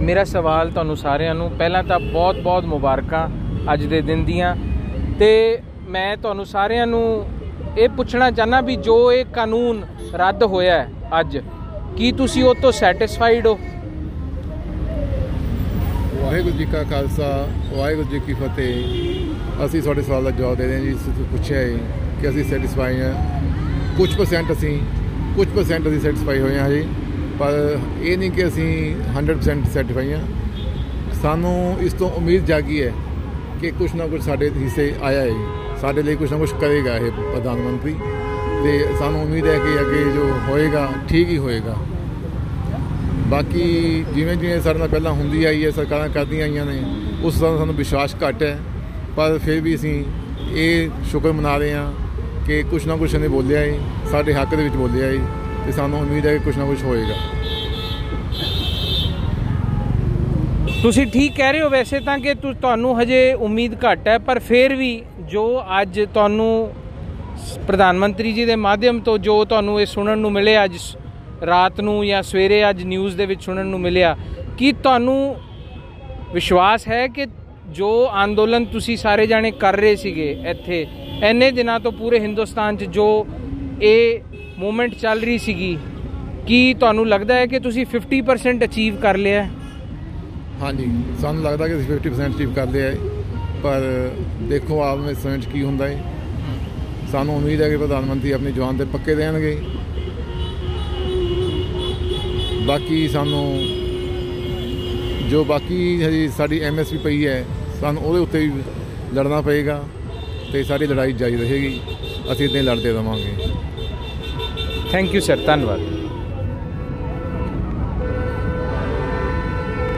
ਮੇਰਾ ਸਵਾਲ ਤੁਹਾਨੂੰ ਸਾਰਿਆਂ ਨੂੰ, ਪਹਿਲਾਂ ਤਾਂ ਬਹੁਤ-ਬਹੁਤ ਮੁਬਾਰਕਾਂ ਅੱਜ ਦੇ ਦਿਨ ਦੀਆਂ। ਤੇ ਮੈਂ ਤੁਹਾਨੂੰ ਸਾਰਿਆਂ ਨੂੰ ਇਹ ਪੁੱਛਣਾ ਚਾਹਨਾ ਵੀ ਜੋ ਇਹ ਕਾਨੂੰਨ ਰੱਦ ਹੋਇਆ ਹੈ ਅੱਜ, ਕੀ ਤੁਸੀਂ ਉਹ ਤੋਂ ਸੈਟੀਸਫਾਈਡ ਹੋ? ਵਾਹਿਗੁਰੂ ਜੀ ਕਾ ਖਾਲਸਾ, ਵਾਹਿਗੁਰੂ ਜੀ ਕੀ ਫਤਿਹ। ਅਸੀਂ ਤੁਹਾਡੇ ਸਵਾਲ ਦਾ ਜਵਾਬ ਦੇ ਰਹੇ ਹਾਂ ਜੀ, ਤੁਸੀਂ ਪੁੱਛਿਆ ਹੈ ਕਿ ਅਸੀਂ ਸੈਟੀਸਫਾਈ ਹਾਂ। ਕੁਝ ਪਰਸੈਂਟ ਅਸੀਂ ਕੁਝ ਪਰਸੈਂਟ ਅਸੀਂ ਸੈਟੀਸਫਾਈ ਹੋਏ ਹਾਂ ਜੀ। ਪਰ ਇਹ ਨਹੀਂ ਕਿ ਅਸੀਂ 100% ਸੈਟੀਸਫਾਈ ਹਾਂ। ਸਾਨੂੰ ਇਸ ਤੋਂ ਉਮੀਦ ਜਾਗੀ ਹੈ ਕਿ ਕੁਝ ਨਾ ਕੁਝ ਸਾਡੇ ਹਿੱਸੇ ਆਇਆ ਹੈ ਸਾਡੇ ਲਈ ਕੁਝ ਨਾ ਕੁਝ ਕਰੇਗਾ ਇਹ ਪ੍ਰਧਾਨ ਮੰਤਰੀ। ਤੇ ਸਾਨੂੰ ਉਮੀਦ ਹੈ ਕਿ ਅੱਗੇ ਜੋ ਹੋਏਗਾ, ਠੀਕ ਹੀ ਹੋਏਗਾ। ਬਾਕੀ ਜਿਵੇਂ ਜਿਵੇਂ ਸਾਡੇ ਨਾਲ ਪਹਿਲਾਂ ਹੁੰਦੀ ਆਈ ਹੈ, ਸਰਕਾਰਾਂ ਕਰਦੀਆਂ ਆਈਆਂ ਨੇ, ਉਸ ਦਾ ਸਾਨੂੰ ਵਿਸ਼ਵਾਸ ਘੱਟ ਹੈ। ਪਰ ਫਿਰ ਵੀ ਅਸੀਂ ਇਹ ਸ਼ੁਕਰ ਮਨਾ ਰਹੇ ਹਾਂ ਕਿ ਕੁਝ ਨਾ ਕੁਝ ਇਹਨੇ ਬੋਲਿਆ ਹੈ ਸਾਡੇ ਹੱਕ ਦੇ ਵਿੱਚ ਬੋਲਿਆ ਹੈ ਤੇ ਸਾਨੂੰ ਉਮੀਦ ਹੈ ਕਿ ਕੁਝ ਨਾ ਕੁਝ ਹੋਏਗਾ। ਤੁਸੀਂ ਠੀਕ ਕਹਿ ਰਹੇ ਹੋ ਵੈਸੇ ਤਾਂ ਕਿ ਤੁ- ਤੁਹਾਨੂੰ ਹਜੇ ਉਮੀਦ ਘੱਟ ਹੈ, ਪਰ ਫਿਰ ਵੀ ਜੋ ਅੱਜ ਤੁਹਾਨੂੰ ਸ- ਪ੍ਰਧਾਨ ਮੰਤਰੀ ਜੀ ਦੇ ਮਾਧਿਅਮ ਤੋਂ ਜੋ ਤੁਹਾਨੂੰ ਇਹ ਸੁਣਨ ਨੂੰ ਮਿਲਿਆ ਅੱਜ ਸ- ਰਾਤ ਨੂੰ ਜਾਂ ਸਵੇਰੇ ਅੱਜ ਨਿਊਜ਼ ਦੇ ਵਿੱਚ ਸੁਣਨ ਨੂੰ ਮਿਲਿਆ, ਕੀ ਤੁਹਾਨੂੰ ਵਿਸ਼ਵਾਸ ਹੈ ਕਿ ਜੋ ਅੰਦੋਲਨ ਤੁਸੀਂ ਸਾਰੇ ਜਾਣੇ ਕਰ ਰਹੇ ਸੀਗੇ ਇੱਥੇ ਐਨੇ ਦਿਨਾਂ ਤੋਂ ਪੂਰੇ ਹਿੰਦੁਸਤਾਨ 'ਚ ਜੋ ਇਹ ਮੂਵਮੈਂਟ ਚੱਲ ਰਹੀ ਸੀਗੀ। ਕੀ ਤੁਹਾਨੂੰ ਲੱਗਦਾ ਹੈ ਕਿ ਤੁਸੀਂ 50% ਅਚੀਵ ਕਰ ਲਿਆ ਹੈ? ਹਾਂਜੀ, ਸਾਨੂੰ ਲੱਗਦਾ ਕਿ ਅਸੀਂ 50% ਅਚੀਵ ਕਰ ਲਿਆ ਹੈ। ਪਰ ਦੇਖੋ ਆਪ ਵਿੱਚ ਸਮਝ ਕੀ ਹੁੰਦਾ ਹੈ। ਸਾਨੂੰ ਉਮੀਦ ਹੈ ਕਿ ਪ੍ਰਧਾਨ ਮੰਤਰੀ ਆਪਣੀ ਜਵਾਨ ਤੇ ਪੱਕੇ ਰਹਿਣਗੇ ਬਾਕੀ ਸਾਨੂੰ ਜੋ ਬਾਕੀ ਹਜੇ ਸਾਡੀ ਐਮਐਸਪੀ ਪਈ ਹੈ, ਸਾਨੂੰ ਉਹਦੇ ਉੱਤੇ ਵੀ ਲੜਨਾ ਪਏਗਾ ਤੇ ਸਾਡੀ ਲੜਾਈ ਜਾਰੀ ਰਹੇਗੀ। ਅਸੀਂ ਇਦਾਂ ਹੀ ਲੜਦੇ ਰਵਾਂਗੇ। થેન્ક યુ સર ધન્યવાદ